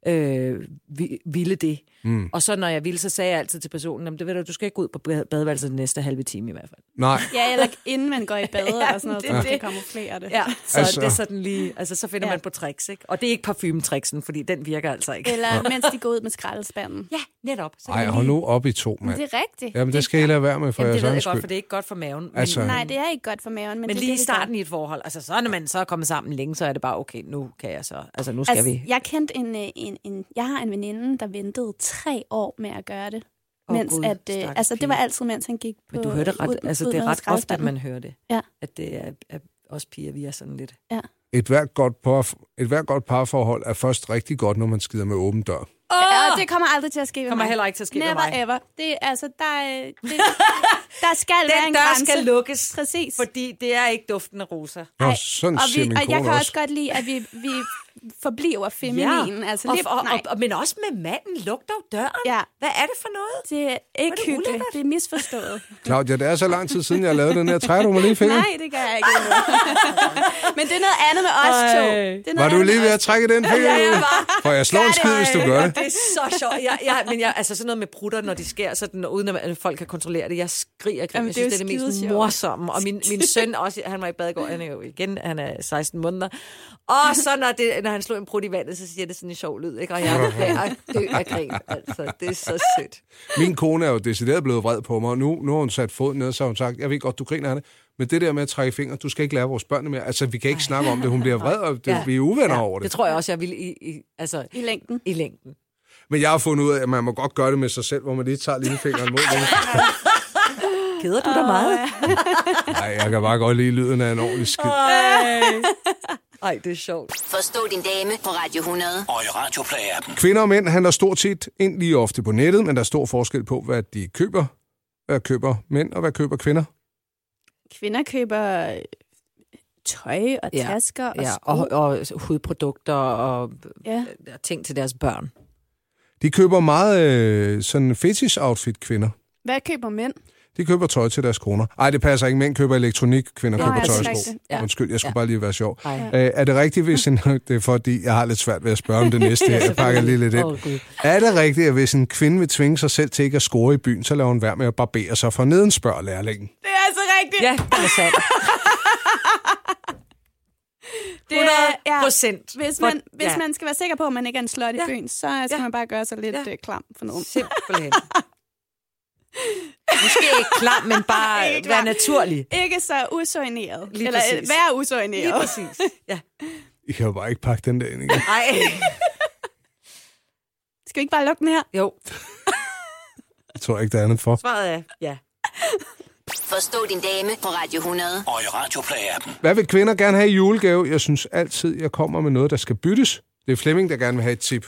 øh, vi- ville det. Mm. Og så når jeg ville, så sagde jeg altid til personen, "Jamen, det ved du, du skal ikke gå ud på bade- badeværelset den næste halve time i hvert fald. Nej. Ja, eller inden man går i bad [LAUGHS] Ja, og sådan noget, det så man kan det. kamuflere det. Ja, så Altså- det er sådan lige, altså så finder Ja. ja. man på tricks, ikke? Og det er ikke parfumetriksen, fordi den virker altså ikke. Eller [LAUGHS] mens de går ud med skraldespanden. Ja, netop. Så Ej, hold nu op i to, Men mand. det er rigtigt. Jamen, det skal I lade være med, for Jamen, jeres det ved jeg godt, for det er ikke godt for maven. Men, Altså- Nej, det er ikke godt for maven, men, men det er lige i starten i et forhold, altså så når man så er kommet sammen længe, så er det bare, okay, nu kan jeg så, altså nu skal Altså, vi. jeg kendte en, øh, en, en, jeg har en veninde, der ventede tre år med at gøre det. Åh, mens Gud, at, øh, altså, det var altid, mens han gik på Men du hørte ret, ud- altså det er ret ofte, at man hører det. Ja. At det er, er os piger, vi er sådan lidt. Et hvert, godt par, et hvert godt parforhold er først rigtig godt, når man skider med åben dør. Ja, og det kommer aldrig til at ske Kommer mig. heller ikke til at ske med Never mig. ever. Det, er- altså, der, er- det, [LAUGHS] der skal være Den en dør grænse. skal lukkes, Præcis. fordi det er ikke duften af roser. Nå, Ej, sådan og, siger vi, min og jeg kan også. også godt lide, at vi, vi forbliver feminine. Altså, og, lige, og, nej, og, og, men også med manden. Luk dog døren. Ja. Hvad er det for noget? det er ikke det hyggeligt. ulækkert? Det er misforstået. [LAUGHS] Claudia, det er så lang tid siden, jeg lavede den her. Træder du mig lige fingeren? Nej, det gør jeg ikke. [LAUGHS] Men det er noget andet med os to. Det er noget Var du lige ved at trække den finger Ja, jeg ud? For jeg slår en skid, hvis du gør det. Det er så sjovt. Jeg, jeg, men jeg, altså sådan noget med prutter, når de sker, sådan, uden at folk kan kontrollere det. Jeg skriger. Jamen, jeg det er synes, det er det mest morsomme. Og min, min søn også, han var i bad i går, han er jo igen, han er 16 måneder. Og så når, det, når han slog en prut i vandet, så siger det sådan en sjov lyd, ikke? Og jeg [LAUGHS] er dø af grin. Altså, det er så sødt. Min kone er jo decideret blevet vred på mig, og nu, nu har hun sat fod ned, så har hun sagt, jeg ved godt, du griner af det, men det der med at trække fingre, du skal ikke lære vores børn det mere. Altså, vi kan ikke snakke om det. Hun bliver vred, og det, ja. vi er uvenner over det. Det tror jeg også, jeg vil i, i, altså, I længden. i længden. Men jeg har fundet ud af, at man må godt gøre det med sig selv, hvor man lige tager lillefingeren mod den. [LAUGHS] Keder du dig meget? Nej, jeg kan bare godt lide lyden af en ordentlig skid. Ej, det er sjovt. Forstå din dame på Radio 100. Og i Radioplay-appen. Kvinder og mænd handler stort set ind lige ofte på nettet, men der er stor forskel på, hvad de køber. Hvad køber mænd, og hvad køber kvinder? Kvinder køber øh, tøj og Ja. tasker og Ja, sko. og, og hudprodukter og, Ja. og ting til deres børn. De køber meget øh, sådan fetish-outfit, kvinder. Hvad køber mænd? De køber tøj til deres koner. Nej, det passer ikke. Mænd køber elektronik, kvinder køber ja, det er tøjsko. Ja. Undskyld, jeg skulle Ja. bare lige være sjov. Ej. Øh, er det rigtigt, hvis en, [LAUGHS] det er fordi, jeg har lidt svært ved at spørge om det næste her. Jeg pakker lige lidt ind. Gud. Er det rigtigt, at hvis en kvinde vil tvinge sig selv til ikke at score i byen, så laver hun være med at barbere sig for neden, spørger lærlingen. Det er altså rigtigt. Ja, det er sandt. [LAUGHS] det 100 ja. procent. Hvis, man, hvis ja. man skal være sikker på, at man ikke er en slot i Ja. byen, så skal Ja. man bare gøre sig lidt Ja. ja. klam for nogen. Simpelthen. [LAUGHS] Måske ikke klam, men bare [LAUGHS] Ikke være naturlig. Ikke så usoigneret. Lige Eller præcis. øh, være Lige usoigneret. præcis. Ja. I kan jo bare ikke pakke den der ind igen. Ej. [LAUGHS] Skal vi ikke bare lukke den her? Jo, Jeg tror ikke, der er andet for. svaret er ja. Forstå din dame på Radio 100. Og i Radioplay-appen. Hvad vil kvinder gerne have i julegave? Jeg synes altid, jeg kommer med noget, der skal byttes. Det er Flemming, der gerne vil have et tip.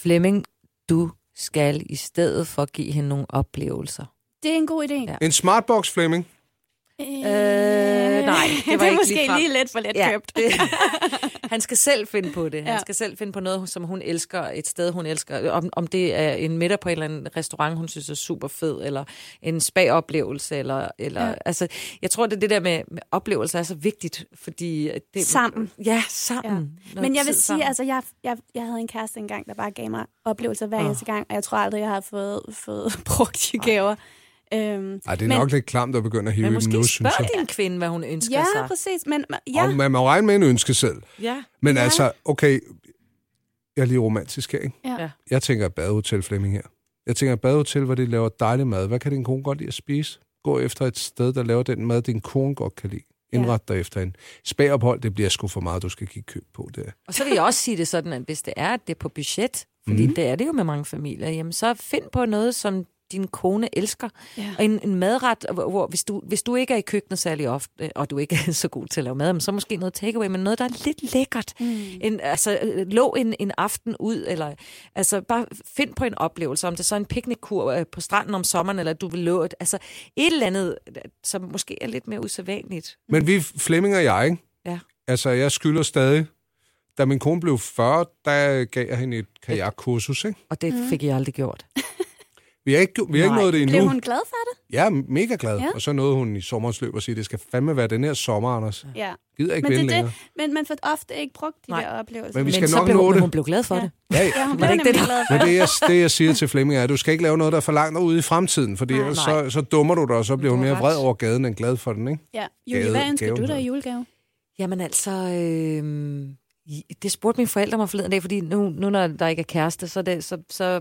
Flemming, du skal i stedet for give hende nogle oplevelser. Det er en god idé. Ja. En smartbox, Flemming. Øh, Øh, nej, [LAUGHS] det var det er ikke måske ligefrem. lige lidt for let Ja, købt. [LAUGHS] han skal selv finde på det. Han Ja. skal selv finde på noget, som hun elsker, et sted, hun elsker. Om, om det er en middag på en eller anden restaurant, hun synes er super fed, eller en spa-oplevelse, eller, eller Ja. altså, jeg tror, det det der med, med oplevelser er så vigtigt, fordi... Det, Sammen. Ja, sammen. Ja. Men jeg vil sige, sammen. altså, jeg, jeg, jeg havde en kæreste engang, der bare gav mig oplevelser hver eneste gang, og jeg tror aldrig, jeg har fået, fået [LAUGHS] brugt de gaver. Øhm, Ej, det er men, nok lidt klamt at begynde at hive Men i måske nu, synes spørg jeg. din kvinde, hvad hun ønsker Ja, sig. præcis. Men Ja. ja, Og man må regne med en ønske selv. Ja. Men Ja. altså, okay, jeg er lige romantisk her, ikke? ja. Ja. Jeg tænker et badehotel, Flemming her. Jeg tænker et badehotel, hvor de laver dejlig mad. Hvad kan din kone godt lide at spise? Gå efter et sted, der laver den mad, din kone godt kan lide. Indret dig efter en spagophold, det bliver sgu for meget, du skal give køb på det. Og så vil jeg også sige det sådan, at hvis det er, at det er på budget, fordi mm. det er det jo med mange familier, jamen så find på noget, som din kone elsker. Ja. Og en, en madret, hvor, hvor hvis, du, hvis du ikke er i køkkenet særlig ofte, og du ikke er [LAUGHS] så god til at lave mad, men så måske noget takeaway, men noget, der er lidt lækkert. Mm. En, altså, lå en, en aften ud, eller altså bare find på en oplevelse, om det så er en piknikkur øh, på stranden om sommeren, eller du vil lå et, altså et eller andet, som måske er lidt mere usædvanligt. Men vi, Flemming og jeg, ikke? Ja. Altså, jeg skylder stadig. Da min kone blev 40, der gav jeg hende et kajakkursus, ikke? Og det mm. fik jeg aldrig gjort. [LAUGHS] Vi har ikke, vi har ikke nået det endnu. blev hun glad for det? Jeg er mega glad. Ja. Og så nåede hun i sommerens løb og sige, det skal fandme være den her sommer, Anders. Ja. Gider ikke Men, det er længere. det, men man får ofte ikke brugt de Nej. der oplevelser. Men vi skal men så nok blev, nå det. hun blev glad for Ja. det. Ja, ja. Ja, hun det blev ikke det, der- glad for Men det jeg, det, jeg siger til Flemming, er, at du skal ikke lave noget, der er for langt ude i fremtiden, fordi Nej, ellers så, så dummer du dig, og så bliver Du hun mere vred over gaden end glad for den, ikke? Ja. Julie, hvad ønsker du dig i julegave? Jamen altså, øh, det spurgte mine forældre mig forleden dag, fordi nu, nu når der ikke er kæreste, så, det, så, så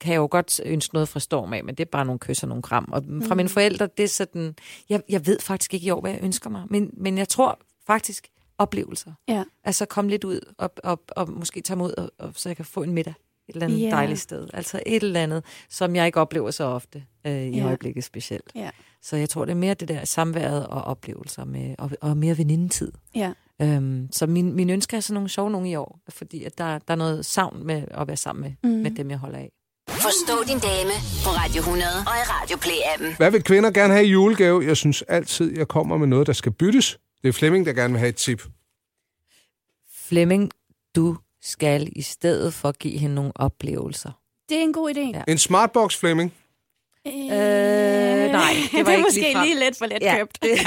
kan jeg jo godt ønske noget fra Storm af, men det er bare nogle kys og nogle kram. Og fra mine forældre, det er sådan, jeg, jeg ved faktisk ikke i år, hvad jeg ønsker mig, men, men jeg tror faktisk oplevelser. Ja. Altså komme lidt ud og, og, og måske tage mod, og, og, så jeg kan få en middag eller andet yeah. dejligt sted. Altså et eller andet, som jeg ikke oplever så ofte øh, i Ja. øjeblikket specielt. Ja. Så jeg tror, det er mere det der samværet og oplevelser med, og, og mere venindetid. Ja. Øhm, så min, min ønske er sådan nogle sjove nogle i år, fordi at der, der er noget savn med at være sammen med, mm. med dem, jeg holder af. Forstå din dame på Radio 100 og i Radio Play-appen. Hvad vil kvinder gerne have i julegave? Jeg synes altid, jeg kommer med noget, der skal byttes. Det er Flemming, der gerne vil have et tip. Flemming, du skal i stedet for give hende nogle oplevelser. Det er en god idé. Ja. En smartbox, Flemming. Øh, nej, det var det ikke er måske ligefrem. lige lidt for let Ja, købt. det,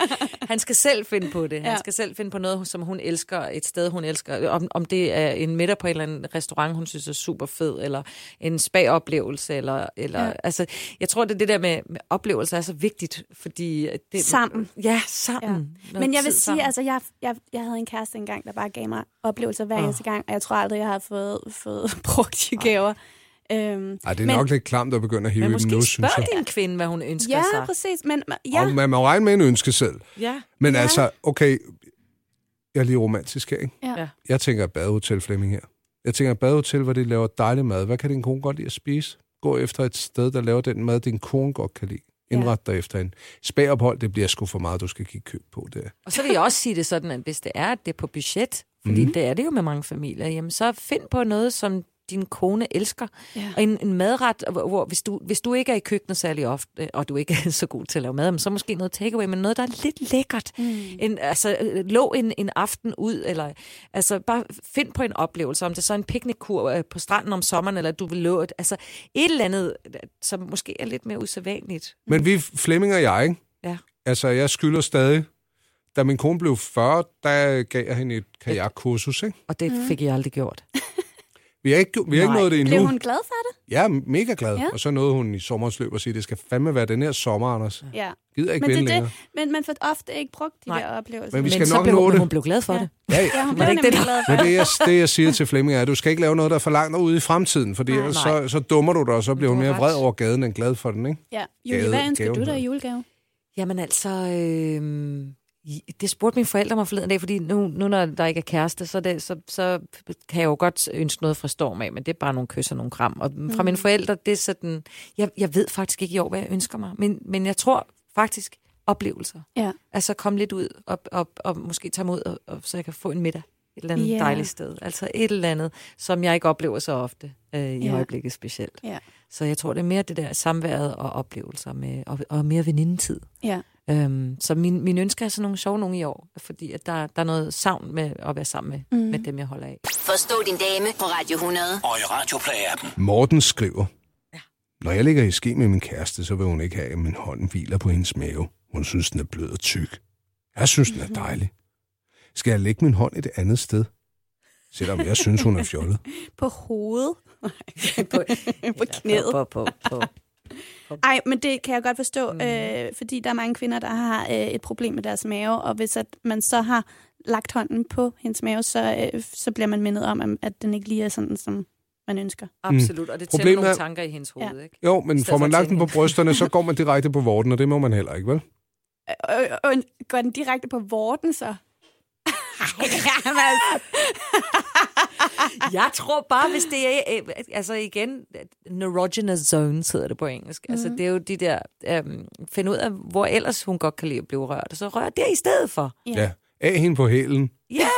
[LAUGHS] han skal selv finde på det. Han Ja. skal selv finde på noget, som hun elsker, et sted, hun elsker. Om, om det er en middag på en eller anden restaurant, hun synes er super fed, eller en spa-oplevelse, eller, eller Ja. altså, jeg tror, det det der med, med oplevelser er så vigtigt, fordi... Det, Sammen. Ja, sammen. Ja. Men jeg vil sige, sammen. altså, jeg, jeg, jeg havde en kæreste engang, der bare gav mig oplevelser hver eneste gang, og jeg tror aldrig, jeg har fået, fået [LAUGHS] brugt de gaver. Øhm, Ej, det er Men- nok lidt klamt at begynde at hive Men i dem måske nu, synes jeg. din kvinde, hvad hun ønsker ja, sig. præcis. Men ja, Og man må regne med en ønske selv. Ja. Men Ja. altså, okay, jeg er lige romantisk her, ikke? Ja. Ja. Jeg tænker badehotel, Flemming her. Jeg tænker badehotel, hvor de laver dejlig mad. Hvad kan din kone godt lide at spise? Gå efter et sted, der laver den mad, din kone godt kan lide. Indret dig efter en spagophold, det bliver sgu for meget, du skal give køb på det. Og så vil jeg også sige det sådan, at hvis det er, at det er på budget, fordi mm. det er det jo med mange familier, jamen så find på noget, som din kone elsker. Ja. Og en, en madret, hvor, hvor hvis, du, hvis du ikke er i køkkenet særlig ofte, og du ikke er [LAUGHS] så god til at lave mad, men så måske noget takeaway, men noget, der er lidt lækkert. Mm. En, altså, øh, lå en, en aften ud, eller altså bare find på en oplevelse, om det så er en piknikkur øh, på stranden om sommeren, eller du vil lå et, altså et eller andet, øh, som måske er lidt mere usædvanligt. Men vi, Flemming og jeg, ikke? Ja. Altså, jeg skylder stadig. Da min kone blev 40, der gav jeg hende et kajakkursus, ikke? Og det mm. fik jeg aldrig gjort. [LAUGHS] Vi har ikke, vi har ikke nået det endnu. blev hun glad for det? Er mega glad. Ja. Og så nåede hun i sommerens løb og sige, det skal fandme være den her sommer, Anders. Ja. Gider ikke Men, det længere. det, men man får ofte ikke brugt de Nej. der oplevelser. Men vi skal men så nok blev nå det. hun blev glad for Ja. det. Ja, ja. Ja, hun blev det ikke nemlig det, glad for Men det. jeg, det, jeg siger til Flemming, er, at du skal ikke lave noget, der er for langt ude i fremtiden, fordi Nej, ellers så, så dummer du dig, og så bliver hun mere ret. vred over gaden end glad for den, ikke? Ja. Julie, hvad ønsker du dig i julegave? Jamen altså, øh, det spurgte mine forældre mig forleden dag, fordi nu, nu når der ikke er kæreste, så, det, så, så kan jeg jo godt ønske noget fra Storm af, men det er bare nogle kys og nogle kram. Og fra mine forældre, det er sådan, jeg, jeg ved faktisk ikke i år, hvad jeg ønsker mig, men, men jeg tror faktisk oplevelser. Ja. Altså komme lidt ud og, og, og måske tage mod, og, og så jeg kan få en middag et eller andet Ja. dejligt sted. Altså et eller andet, som jeg ikke oplever så ofte øh, i Ja. øjeblikket specielt. Ja. Så jeg tror, det er mere det der samværet og oplevelser med, og, og mere venindetid. Ja. Øhm, så min, min ønske er sådan nogle sjove nogle i år, fordi at der, der er noget savn med at være sammen med, mm. med dem, jeg holder af. Forstå din dame på Radio 100. Og i Radioplay-appen. Morten skriver, ja. Når jeg ligger i ske med min kæreste, så vil hun ikke have, at min hånd hviler på hendes mave. Hun synes, den er blød og tyk. Jeg synes, den er dejlig. Skal jeg lægge min hånd et andet sted? Selvom jeg synes, hun er fjollet. [LAUGHS] På hovedet. [LAUGHS] på, [LAUGHS] på knæet. På, på, på, på. Ej, men det kan jeg godt forstå, mm. øh, fordi der er mange kvinder, der har øh, et problem med deres mave, og hvis at man så har lagt hånden på hendes mave, så, øh, så bliver man mindet om, at- den ikke lige er sådan, som man ønsker. Absolut, og det tænder Problemet nogle er- tanker i hendes hoved, Ja. ikke? Jo, men får man lagt den på brysterne, så går man direkte på vorten, og det må man heller ikke, vel? Øh, øh, øh, går den direkte på vorten, så? [LAUGHS] Jamen, altså. [LAUGHS] Jeg tror bare, hvis det er, øh, altså igen, neurogenous zones hedder det på engelsk. Mm. Altså det er jo de der, øhm, finde ud af, hvor ellers hun godt kan lide at blive rørt, og så rør det i stedet for. Ja. Ja. Af hende på hælen. Ja,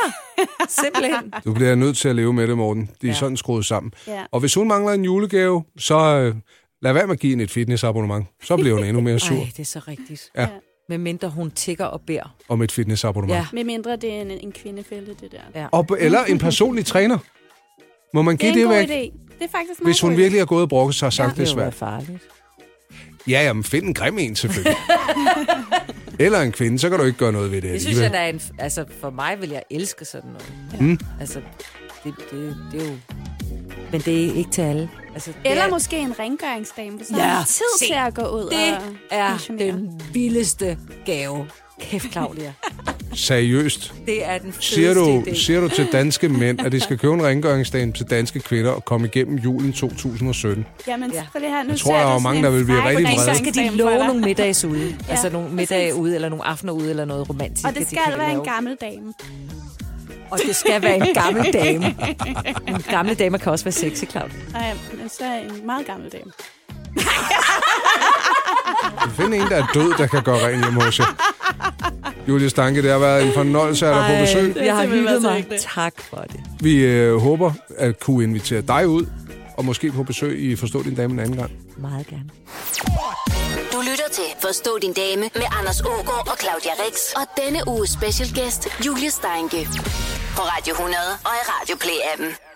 simpelthen. [LAUGHS] Du bliver nødt til at leve med det, Morten. De er ja. Ja. sådan skruet sammen. Ja. Og hvis hun mangler en julegave, så øh, lad være med at give hende et fitnessabonnement. Så bliver hun endnu mere sur Ej, det er så rigtigt. Ja. Med mindre hun tigger og beder. om et fitnessabonnement. Ja. Med mindre det er en, en kvindefælde, det der. Ja. Og, eller en personlig træner. Må man Det er give en det, god væk? idé. Det er faktisk Hvis hun god virkelig har gået og brokket sig og sagt, ja, det er det svært. farligt. Ja, jamen find en grim en selvfølgelig. [LAUGHS] eller en kvinde, så kan du ikke gøre noget ved det Det synes jeg, der er en... Altså, for mig vil jeg elske sådan noget. Mm. Mm. Altså, det, det, det er jo... Men det er ikke til alle. Altså, Eller er, måske en rengøringsdame, så Ja, har tid se. til at gå ud det og er missionere. den vildeste gave. Kæft, Claudia. Seriøst. Det er den Siger du, idé. siger du til danske mænd, at de skal købe en rengøringsdame til danske kvinder og komme igennem julen 2017? Jamen, Ja. ja. det her, nu Jeg tror, ser der er mange, der vil blive rigtig vrede. Så skal de love for nogle middags ude. Ja, altså nogle middage ude, eller nogle aftener ude, eller noget romantisk. Og det de skal kan være en gammel dame. Og det skal være en gammel dame. En gammel dame kan også være sexy, Claudia. Nej, men så er en meget gammel dame. Find en, der er død, der kan gøre rent hjemme hos jer. Julie Stanke, det har været en fornøjelse at have dig på besøg. jeg har hygget mig. Tak for det. Vi øh, håber at kunne invitere dig ud, og måske på besøg i Forstå din dame en anden gang. Meget gerne. Du lytter til Forstå din dame med Anders Ågaard og Claudia Rex. Og denne uges specialgæst Julie Steinke. På Radio 100 og i Radio Play-appen.